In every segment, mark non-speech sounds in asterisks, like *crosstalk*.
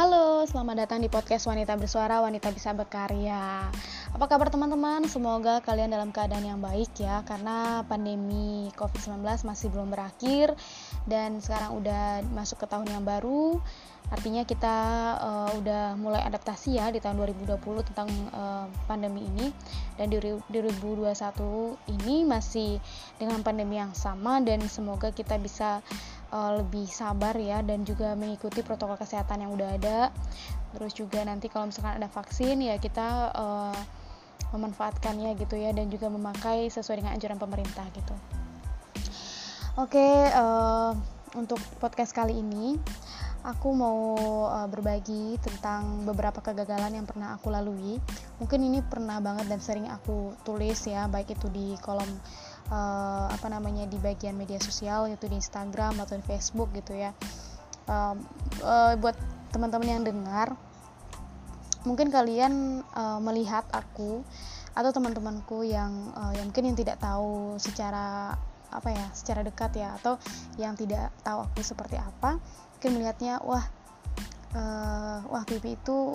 Halo, selamat datang di podcast Wanita Bersuara, Wanita Bisa Berkarya. Apa kabar teman-teman? Semoga kalian dalam keadaan yang baik ya, karena pandemi COVID-19 masih belum berakhir dan sekarang udah masuk ke tahun yang baru. Artinya kita uh, udah mulai adaptasi ya di tahun 2020 tentang uh, pandemi ini dan di 2021 ini masih dengan pandemi yang sama dan semoga kita bisa uh, lebih sabar ya dan juga mengikuti protokol kesehatan yang udah ada. Terus juga nanti kalau misalkan ada vaksin ya kita uh, memanfaatkannya gitu ya dan juga memakai sesuai dengan anjuran pemerintah gitu. Oke okay, uh, untuk podcast kali ini aku mau uh, berbagi tentang beberapa kegagalan yang pernah aku lalui. Mungkin ini pernah banget dan sering aku tulis ya baik itu di kolom uh, apa namanya di bagian media sosial yaitu di Instagram atau di Facebook gitu ya. Uh, uh, buat teman-teman yang dengar mungkin kalian uh, melihat aku atau teman-temanku yang uh, yang mungkin yang tidak tahu secara apa ya secara dekat ya atau yang tidak tahu aku seperti apa mungkin melihatnya wah uh, wah pipi itu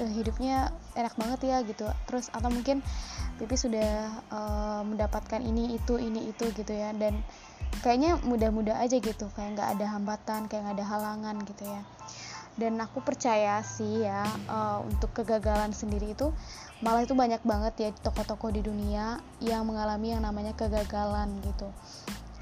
uh, hidupnya enak banget ya gitu. Terus atau mungkin Pipi sudah uh, mendapatkan ini itu ini itu gitu ya. Dan kayaknya mudah-mudah aja gitu kayak nggak ada hambatan kayak nggak ada halangan gitu ya. Dan aku percaya sih ya uh, untuk kegagalan sendiri itu malah itu banyak banget ya toko-toko di dunia yang mengalami yang namanya kegagalan gitu.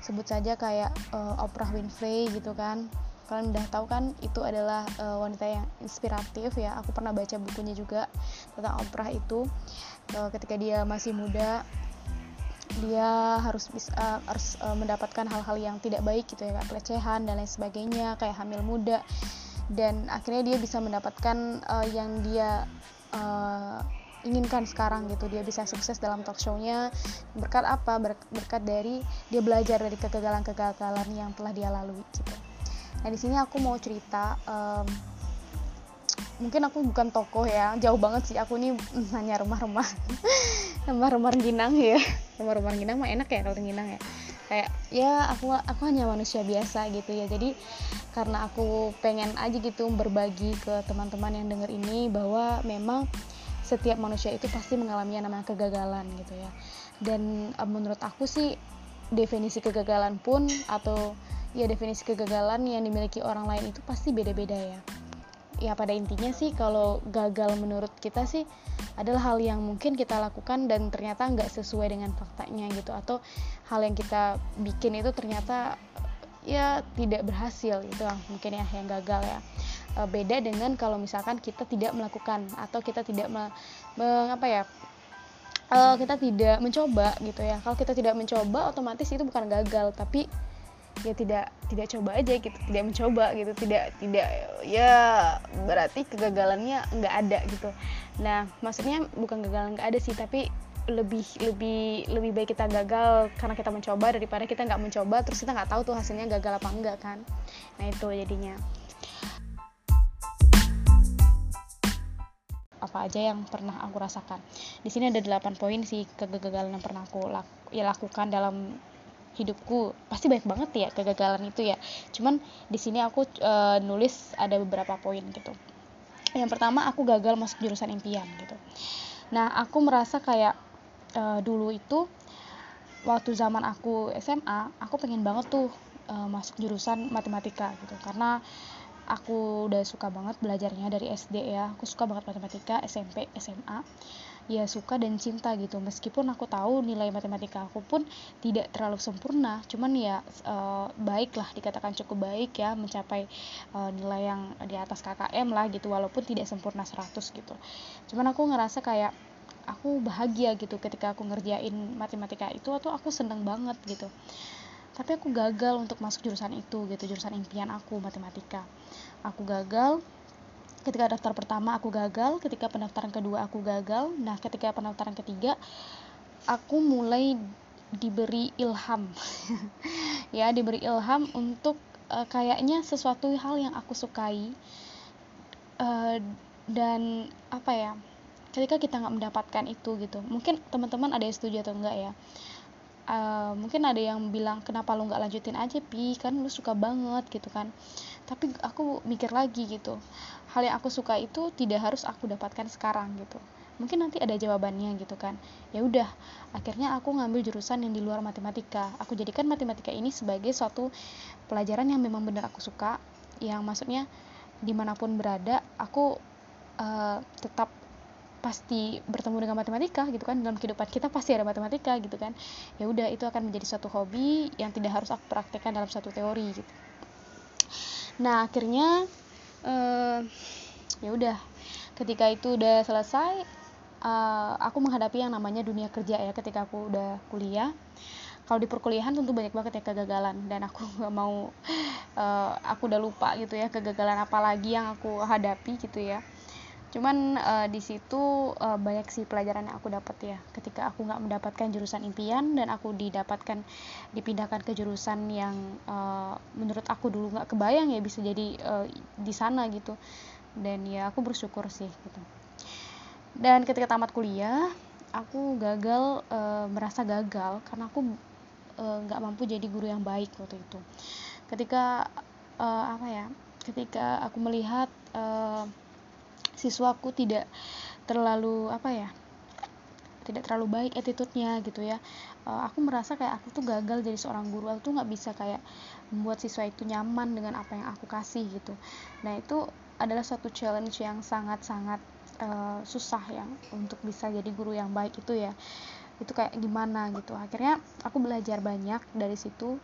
Sebut saja kayak uh, Oprah Winfrey gitu kan kalian udah tahu kan itu adalah uh, wanita yang inspiratif ya. Aku pernah baca bukunya juga tentang Oprah itu. Uh, ketika dia masih muda dia harus bisa uh, harus uh, mendapatkan hal-hal yang tidak baik gitu ya kayak pelecehan dan lain sebagainya kayak hamil muda. Dan akhirnya dia bisa mendapatkan uh, yang dia uh, inginkan sekarang gitu. Dia bisa sukses dalam talk show-nya. Berkat apa? Berkat dari dia belajar dari kegagalan-kegagalan yang telah dia lalui gitu nah di sini aku mau cerita um, mungkin aku bukan tokoh ya jauh banget sih. Aku nih *laughs* hanya rumah-rumah *laughs* rumah-rumah ginang ya. Rumah-rumah ginang mah enak ya kalau ginang ya. Kayak ya aku aku hanya manusia biasa gitu ya. Jadi karena aku pengen aja gitu berbagi ke teman-teman yang denger ini bahwa memang setiap manusia itu pasti mengalami yang namanya kegagalan gitu ya. Dan menurut aku sih definisi kegagalan pun atau ya definisi kegagalan yang dimiliki orang lain itu pasti beda-beda ya. Ya pada intinya sih kalau gagal menurut kita sih adalah hal yang mungkin kita lakukan dan ternyata nggak sesuai dengan faktanya gitu. Atau hal yang kita bikin itu ternyata ya tidak berhasil itu mungkin ya yang gagal ya. E, beda dengan kalau misalkan kita tidak melakukan atau kita tidak me, me, ya e, kita tidak mencoba gitu ya. Kalau kita tidak mencoba otomatis itu bukan gagal tapi ya tidak tidak coba aja gitu tidak mencoba gitu tidak tidak ya berarti kegagalannya nggak ada gitu. Nah maksudnya bukan kegagalan nggak ada sih tapi lebih lebih lebih baik kita gagal karena kita mencoba daripada kita nggak mencoba terus kita nggak tahu tuh hasilnya gagal apa enggak kan. Nah itu jadinya. Apa aja yang pernah aku rasakan. Di sini ada 8 poin sih kegagalan yang pernah aku laku, ya lakukan dalam hidupku pasti banyak banget ya kegagalan itu ya. Cuman di sini aku e, nulis ada beberapa poin gitu. Yang pertama aku gagal masuk jurusan impian gitu. Nah aku merasa kayak e, dulu itu waktu zaman aku SMA aku pengen banget tuh e, masuk jurusan matematika gitu. Karena aku udah suka banget belajarnya dari SD ya. Aku suka banget matematika SMP SMA ya suka dan cinta gitu. Meskipun aku tahu nilai matematika aku pun tidak terlalu sempurna. Cuman ya e, baik lah dikatakan cukup baik ya mencapai e, nilai yang di atas KKM lah gitu walaupun tidak sempurna 100 gitu. Cuman aku ngerasa kayak aku bahagia gitu ketika aku ngerjain matematika itu atau aku seneng banget gitu. Tapi aku gagal untuk masuk jurusan itu gitu jurusan impian aku matematika. Aku gagal ketika daftar pertama aku gagal ketika pendaftaran kedua aku gagal nah ketika pendaftaran ketiga aku mulai diberi ilham. *laughs* Ya diberi ilham untuk uh, kayaknya sesuatu hal yang aku sukai. Uh, dan apa ya ketika kita nggak mendapatkan itu gitu mungkin teman-teman ada yang setuju atau enggak ya? Uh, mungkin ada yang bilang kenapa lu nggak lanjutin aja pi? Kan lu suka banget gitu kan tapi aku mikir lagi gitu. Hal yang aku suka itu tidak harus aku dapatkan sekarang gitu. Mungkin nanti ada jawabannya gitu kan. Ya udah akhirnya aku ngambil jurusan yang di luar matematika. Aku jadikan matematika ini sebagai suatu pelajaran yang memang benar aku suka yang maksudnya di mana pun berada aku uh, tetap pasti bertemu dengan matematika gitu kan. Dalam kehidupan kita pasti ada matematika gitu kan. Ya udah itu akan menjadi suatu hobi yang tidak harus aku praktekkan dalam satu teori gitu nah akhirnya uh, ya udah. Ketika itu udah selesai uh, aku menghadapi yang namanya dunia kerja ya ketika aku udah kuliah. Kalau di perkuliahan tentu banyak banget ya kegagalan dan aku *laughs* nggak mau uh, aku udah lupa gitu ya kegagalan apa lagi yang aku hadapi gitu ya cuman uh, di situ uh, banyak sih pelajaran yang aku dapat ya. Ketika aku nggak mendapatkan jurusan impian dan aku didapatkan dipindahkan ke jurusan yang uh, menurut aku dulu nggak kebayang ya bisa jadi uh, di sana gitu. Dan ya aku bersyukur sih gitu. Dan ketika tamat kuliah aku gagal e, merasa gagal karena aku nggak e, mampu jadi guru yang baik waktu itu. Ketika e, apa ya ketika aku melihat e, siswaku tidak terlalu apa ya tidak terlalu baik attitude-nya gitu ya. Uh, aku merasa kayak aku tuh gagal jadi seorang guru. Aku tuh nggak bisa kayak membuat siswa itu nyaman dengan apa yang aku kasih gitu. Nah itu adalah suatu challenge yang sangat-sangat uh, susah yang untuk bisa jadi guru yang baik itu ya. Itu kayak gimana gitu. Akhirnya aku belajar banyak dari situ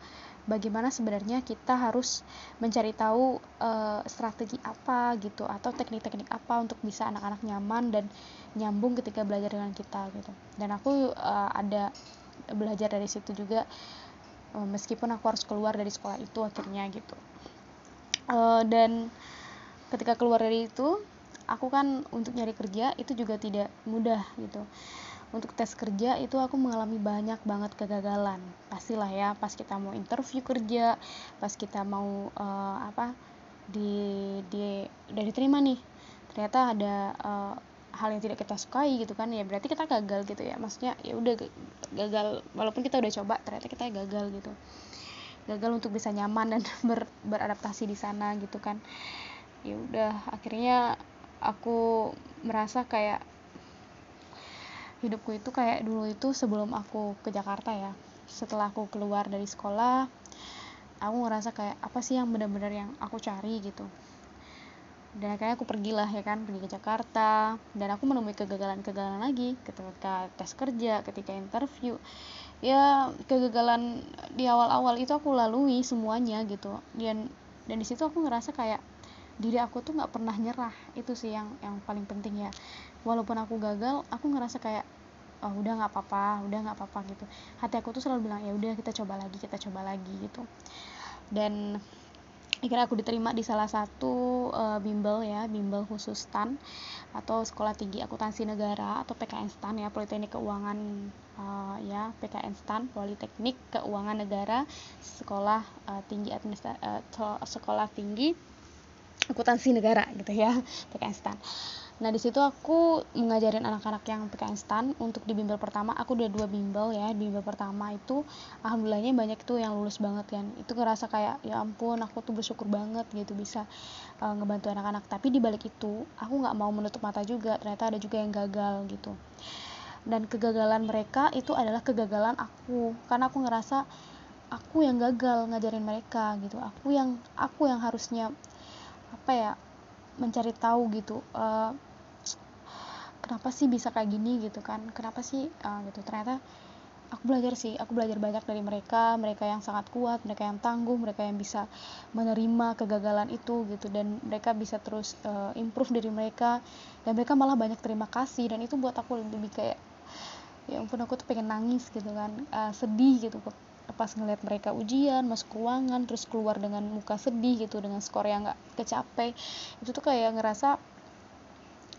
bagaimana sebenarnya kita harus mencari tahu uh, strategi apa gitu atau teknik-teknik apa untuk bisa anak-anak nyaman dan nyambung ketika belajar dengan kita gitu. Dan aku uh, ada belajar dari situ juga uh, meskipun aku harus keluar dari sekolah itu akhirnya gitu. Uh, dan ketika keluar dari itu aku kan untuk nyari kerja itu juga tidak mudah gitu untuk tes kerja itu aku mengalami banyak banget kegagalan. Pastilah ya pas kita mau interview kerja pas kita mau uh, apa di di udah diterima nih ternyata ada uh, hal yang tidak kita sukai gitu kan ya berarti kita gagal gitu ya. Maksudnya ya udah gagal walaupun kita udah coba ternyata kita gagal gitu. Gagal untuk bisa nyaman dan *laughs* ber, beradaptasi di sana gitu kan. Ya udah akhirnya aku merasa kayak hidupku itu kayak dulu itu sebelum aku ke Jakarta ya. Setelah aku keluar dari sekolah aku ngerasa kayak apa sih yang benar-benar yang aku cari gitu. Dan akhirnya aku pergilah ya kan pergi ke Jakarta. Dan aku menemui kegagalan-kegagalan lagi. Ketika tes kerja ketika interview. Ya kegagalan di awal-awal itu aku lalui semuanya gitu. Dan dan di situ aku ngerasa kayak diri aku tuh nggak pernah nyerah. Itu sih yang yang paling penting ya walaupun aku gagal aku ngerasa kayak oh udah nggak apa-apa udah nggak apa-apa gitu. Hati aku tuh selalu bilang ya udah kita coba lagi kita coba lagi gitu. Dan akhirnya aku diterima di salah satu uh, bimbel ya bimbel khusus STAN atau sekolah tinggi akuntansi negara atau PKN STAN ya Politeknik Keuangan uh, ya PKN STAN Politeknik Keuangan Negara sekolah uh, tinggi administrasi uh, sekolah tinggi akuntansi negara gitu ya PKN STAN nah di situ aku mengajarin anak-anak yang PKN STAN untuk di bimbel pertama. Aku udah dua bimbel ya bimbel pertama itu alhamdulillahnya banyak tuh yang lulus banget kan. Itu ngerasa kayak ya ampun aku tuh bersyukur banget gitu bisa uh, ngebantu anak-anak. Tapi di balik itu aku nggak mau menutup mata juga. Ternyata ada juga yang gagal gitu. Dan kegagalan mereka itu adalah kegagalan aku. Karena aku ngerasa aku yang gagal ngajarin mereka gitu. Aku yang aku yang harusnya apa ya mencari tahu gitu uh, kenapa sih bisa kayak gini gitu kan? Kenapa sih uh, gitu? Ternyata aku belajar sih aku belajar banyak dari mereka mereka yang sangat kuat mereka yang tangguh mereka yang bisa menerima kegagalan itu gitu. Dan mereka bisa terus uh, improve dari mereka. Dan mereka malah banyak terima kasih. Dan itu buat aku lebih kayak ya ampun aku tuh pengen nangis gitu kan. Uh, sedih gitu pas ngeliat mereka ujian masuk ruangan terus keluar dengan muka sedih gitu dengan skor yang nggak kecapai itu tuh kayak ngerasa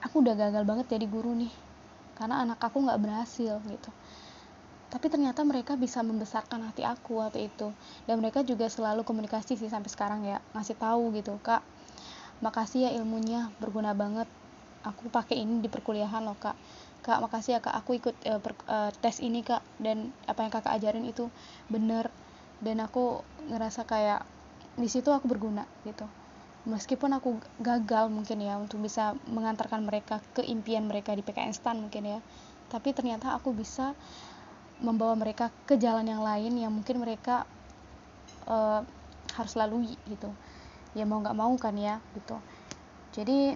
aku udah gagal banget jadi guru nih karena anak aku nggak berhasil gitu. Tapi ternyata mereka bisa membesarkan hati aku waktu itu. Dan mereka juga selalu komunikasi sih sampai sekarang ya ngasih tahu gitu kak makasih ya ilmunya berguna banget. Aku pakai ini di perkuliahan loh kak. Kak makasih ya kak. Aku ikut uh, per, uh, tes ini kak. Dan apa yang kakak ajarin itu bener dan aku ngerasa kayak di situ aku berguna gitu meskipun aku gagal mungkin ya untuk bisa mengantarkan mereka ke impian mereka di PKN STAN mungkin ya. Tapi ternyata aku bisa membawa mereka ke jalan yang lain yang mungkin mereka uh, harus lalui gitu. Ya mau nggak mau kan ya gitu. Jadi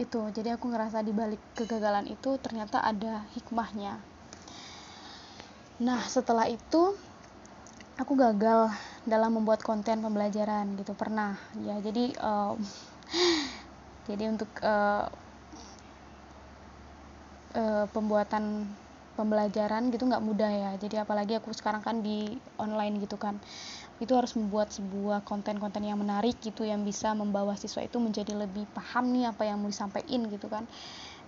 itu. Jadi aku ngerasa di balik kegagalan itu ternyata ada hikmahnya. Nah setelah itu aku gagal dalam membuat konten pembelajaran gitu pernah. Ya jadi uh, *laughs* jadi untuk uh, uh, pembuatan pembelajaran gitu nggak mudah ya. Jadi apalagi aku sekarang kan di online gitu kan. Itu harus membuat sebuah konten-konten yang menarik gitu yang bisa membawa siswa itu menjadi lebih paham nih apa yang mau disampaikan gitu kan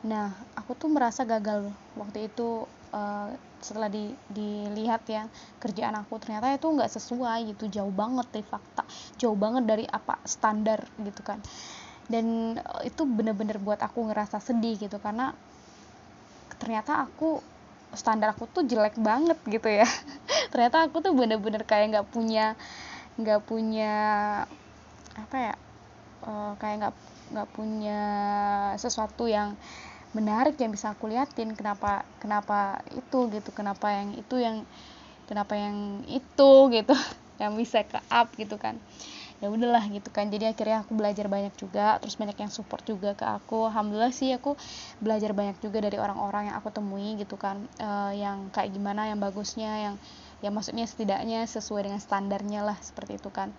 nah aku tuh merasa gagal waktu itu uh, setelah di, dilihat ya kerjaan aku. Ternyata itu nggak sesuai gitu jauh banget dari fakta jauh banget dari apa standar gitu kan. Dan uh, itu bener-bener buat aku ngerasa sedih gitu karena ternyata aku standar aku tuh jelek banget gitu ya. *laughs* Ternyata aku tuh bener-bener kayak nggak punya nggak punya apa ya uh, kayak nggak nggak punya sesuatu yang menarik yang bisa aku liatin kenapa kenapa itu gitu kenapa yang itu yang kenapa yang itu gitu *laughs* yang bisa ke up gitu kan. Ya udahlah gitu kan jadi akhirnya aku belajar banyak juga terus banyak yang support juga ke aku. Alhamdulillah sih aku belajar banyak juga dari orang-orang yang aku temui gitu kan uh, yang kayak gimana yang bagusnya yang ya maksudnya setidaknya sesuai dengan standarnya lah seperti itu kan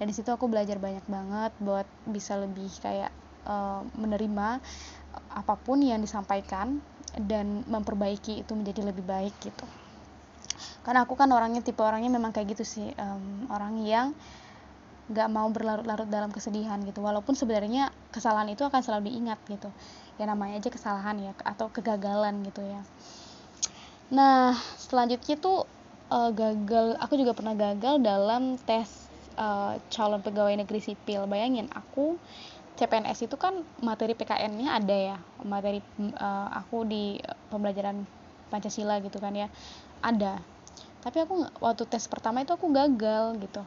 dan di situ aku belajar banyak banget buat bisa lebih kayak uh, menerima apa pun yang disampaikan dan memperbaiki itu menjadi lebih baik gitu. Karena aku kan orangnya tipe orangnya memang kayak gitu sih um, orang yang gak mau berlarut-larut dalam kesedihan gitu. Walaupun sebenarnya kesalahan itu akan selalu diingat gitu. Ya namanya aja kesalahan ya atau kegagalan gitu ya. Nah selanjutnya tuh uh, gagal aku juga pernah gagal dalam tes uh, calon pegawai negeri sipil. Bayangin aku CPNS itu kan materi PKN-nya ada ya. Materi uh, aku di pembelajaran Pancasila gitu kan ya. Ada. Tapi aku waktu tes pertama itu aku gagal gitu.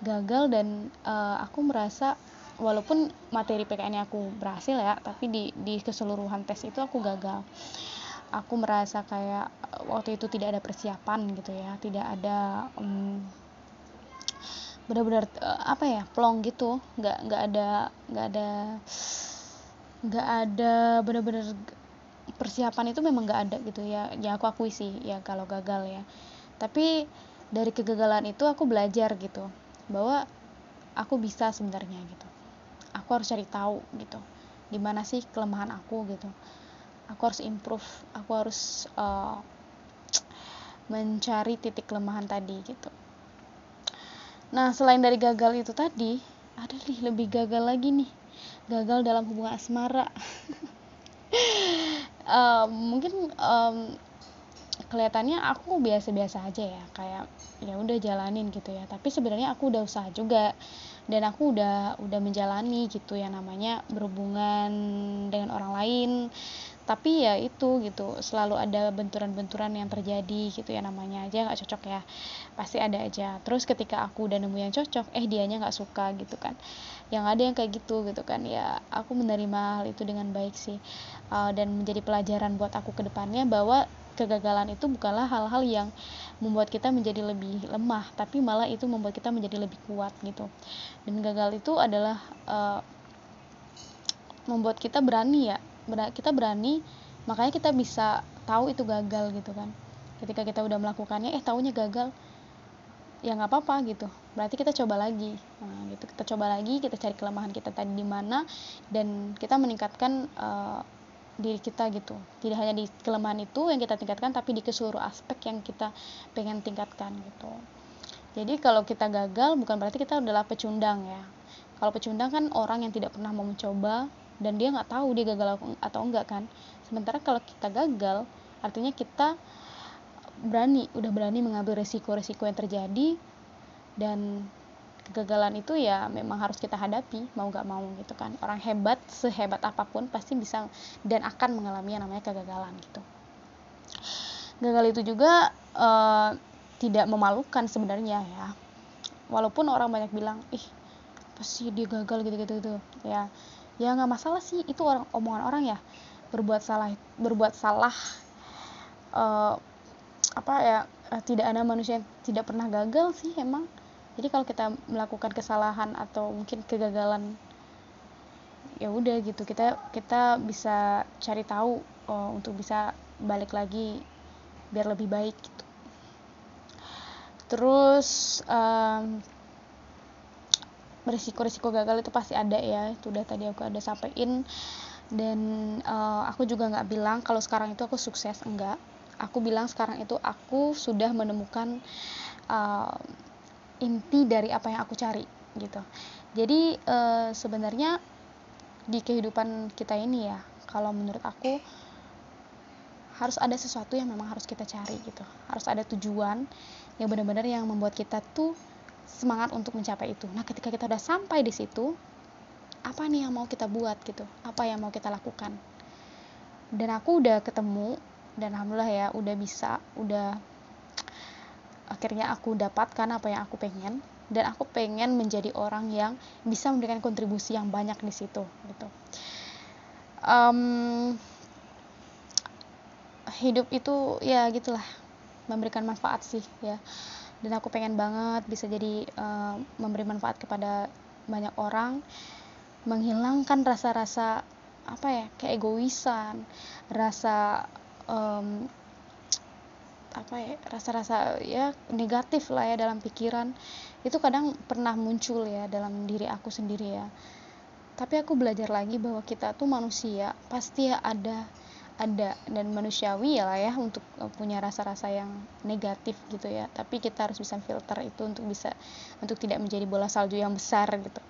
Gagal dan uh, aku merasa walaupun materi PKN aku berhasil ya tapi di di keseluruhan tes itu aku gagal. Aku merasa kayak waktu itu tidak ada persiapan gitu ya tidak ada um, benar-benar uh, apa ya plong gitu. Nggak nggak ada nggak ada nggak ada benar-benar persiapan itu memang nggak ada gitu ya. Ya aku akui sih ya kalau gagal ya. Tapi dari kegagalan itu aku belajar gitu bahwa aku bisa sebenarnya gitu. Aku harus cari tahu gitu gimana sih kelemahan aku gitu. Aku harus improve aku harus uh, mencari titik kelemahan tadi gitu Nah, selain dari gagal itu tadi, ada nih lebih gagal lagi nih. Gagal dalam hubungan asmara. *laughs* um, mungkin um, kelihatannya aku biasa-biasa aja ya, kayak ya udah jalanin gitu ya. Tapi sebenarnya aku udah usaha juga dan aku udah udah menjalani gitu ya namanya berhubungan dengan orang lain tapi ya itu gitu selalu ada benturan-benturan yang terjadi gitu ya namanya aja nggak cocok ya pasti ada aja. Terus ketika aku udah nemu yang cocok eh dianya nggak suka gitu kan. Yang ada yang kayak gitu gitu kan ya aku menerima hal itu dengan baik sih. Uh, dan menjadi pelajaran buat aku ke depannya bahwa kegagalan itu bukanlah hal-hal yang membuat kita menjadi lebih lemah tapi malah itu membuat kita menjadi lebih kuat gitu. Dan gagal itu adalah uh, membuat kita berani ya kita berani makanya kita bisa tahu itu gagal gitu kan. Ketika kita udah melakukannya eh tahunya gagal. Ya nggak apa-apa gitu. Berarti kita coba lagi. Nah, gitu. Kita coba lagi kita cari kelemahan kita tadi di mana dan kita meningkatkan uh, diri kita gitu. Tidak hanya di kelemahan itu yang kita tingkatkan tapi di ke seluruh aspek yang kita pengen tingkatkan gitu. Jadi kalau kita gagal bukan berarti kita adalah pecundang ya. Kalau pecundang kan orang yang tidak pernah mau mencoba dan dia nggak tahu dia gagal atau enggak kan. Sementara kalau kita gagal artinya kita berani udah berani mengambil resiko-resiko yang terjadi dan kegagalan itu ya memang harus kita hadapi mau nggak mau gitu kan. Orang hebat sehebat apa pun pasti bisa dan akan mengalami yang namanya kegagalan gitu. Gagal itu juga uh, tidak memalukan sebenarnya ya. Walaupun orang banyak bilang ih apa sih dia gagal gitu gitu gitu. Ya ya nggak masalah sih. Itu orang omongan orang ya. Berbuat salah berbuat salah uh, apa ya uh, tidak ada manusia yang tidak pernah gagal sih emang. Jadi kalau kita melakukan kesalahan atau mungkin kegagalan ya udah gitu. Kita kita bisa cari tahu uh, untuk bisa balik lagi biar lebih baik gitu. Terus um, resiko-resiko gagal itu pasti ada ya. Itu udah tadi aku ada sampaikan. Dan uh, aku juga nggak bilang kalau sekarang itu aku sukses enggak. Aku bilang sekarang itu aku sudah menemukan uh, inti dari apa yang aku cari gitu. Jadi uh, sebenarnya di kehidupan kita ini ya kalau menurut aku harus ada sesuatu yang memang harus kita cari gitu. Harus ada tujuan yang benar-benar yang membuat kita tuh semangat untuk mencapai itu. Nah ketika kita udah sampai di situ apa nih yang mau kita buat gitu? Apa yang mau kita lakukan? Dan aku udah ketemu dan alhamdulillah ya udah bisa udah akhirnya aku dapatkan apa yang aku pengen dan aku pengen menjadi orang yang bisa memberikan kontribusi yang banyak di situ gitu. Um, hidup itu ya gitulah memberikan manfaat sih ya dan aku pengen banget bisa jadi uh, memberi manfaat kepada banyak orang menghilangkan rasa-rasa apa ya keegoisan rasa um, apa ya rasa-rasa ya negatif lah ya dalam pikiran. Itu kadang pernah muncul ya dalam diri aku sendiri ya. Tapi aku belajar lagi bahwa kita tuh manusia pasti ada ada dan manusiawi ya lah ya untuk punya rasa-rasa yang negatif gitu ya. Tapi kita harus bisa filter itu untuk bisa untuk tidak menjadi bola salju yang besar gitu.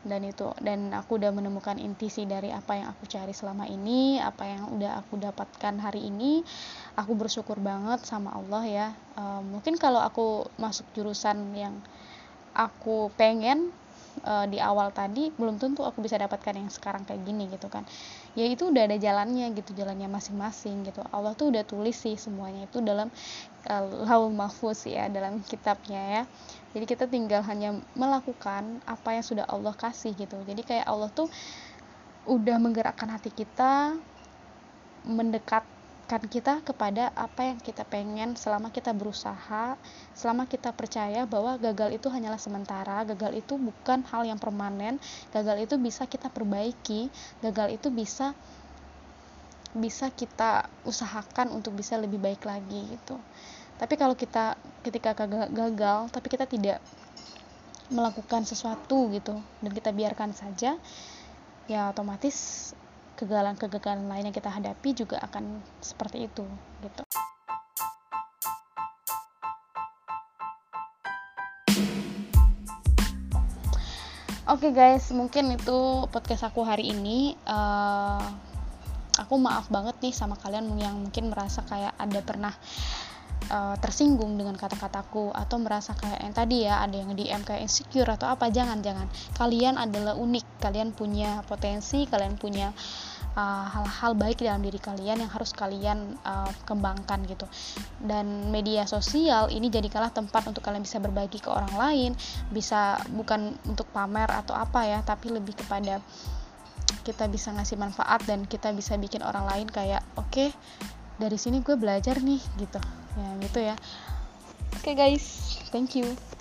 Dan itu dan aku udah menemukan inti sih dari apa yang aku cari selama ini apa yang udah aku dapatkan hari ini. Aku bersyukur banget sama Allah ya. Uh, mungkin kalau aku masuk jurusan yang aku pengen uh, di awal tadi belum tentu aku bisa dapatkan yang sekarang kayak gini gitu kan. Ya itu udah ada jalannya gitu jalannya masing-masing gitu. Allah tuh udah tulis sih semuanya itu dalam uh, laul mahfuz ya dalam kitabnya ya. Jadi kita tinggal hanya melakukan apa yang sudah Allah kasih gitu. Jadi kayak Allah tuh udah menggerakkan hati kita mendekatkan kita kepada apa yang kita pengen selama kita berusaha selama kita percaya bahwa gagal itu hanyalah sementara gagal itu bukan hal yang permanen gagal itu bisa kita perbaiki gagal itu bisa bisa kita usahakan untuk bisa lebih baik lagi gitu. Tapi kalau kita ketika gagal tapi kita tidak melakukan sesuatu gitu dan kita biarkan saja ya otomatis kegagalan-kegagalan lain yang kita hadapi juga akan seperti itu gitu. Oke okay guys, mungkin itu podcast aku hari ini. Uh, aku maaf banget nih sama kalian yang mungkin merasa kayak ada pernah uh, tersinggung dengan kata-kataku atau merasa kayak yang tadi ya ada yang DM kayak insecure atau apa jangan jangan kalian adalah unik kalian punya potensi kalian punya eh, hal-hal uh, baik dalam diri kalian yang harus kalian uh, kembangkan gitu. Dan media sosial ini jadikanlah tempat untuk kalian bisa berbagi ke orang lain bisa bukan untuk pamer atau apa ya tapi lebih kepada kita bisa ngasih manfaat dan kita bisa bikin orang lain kayak oke okay, dari sini gue belajar nih gitu. Ya gitu ya. Oke okay, guys. Thank you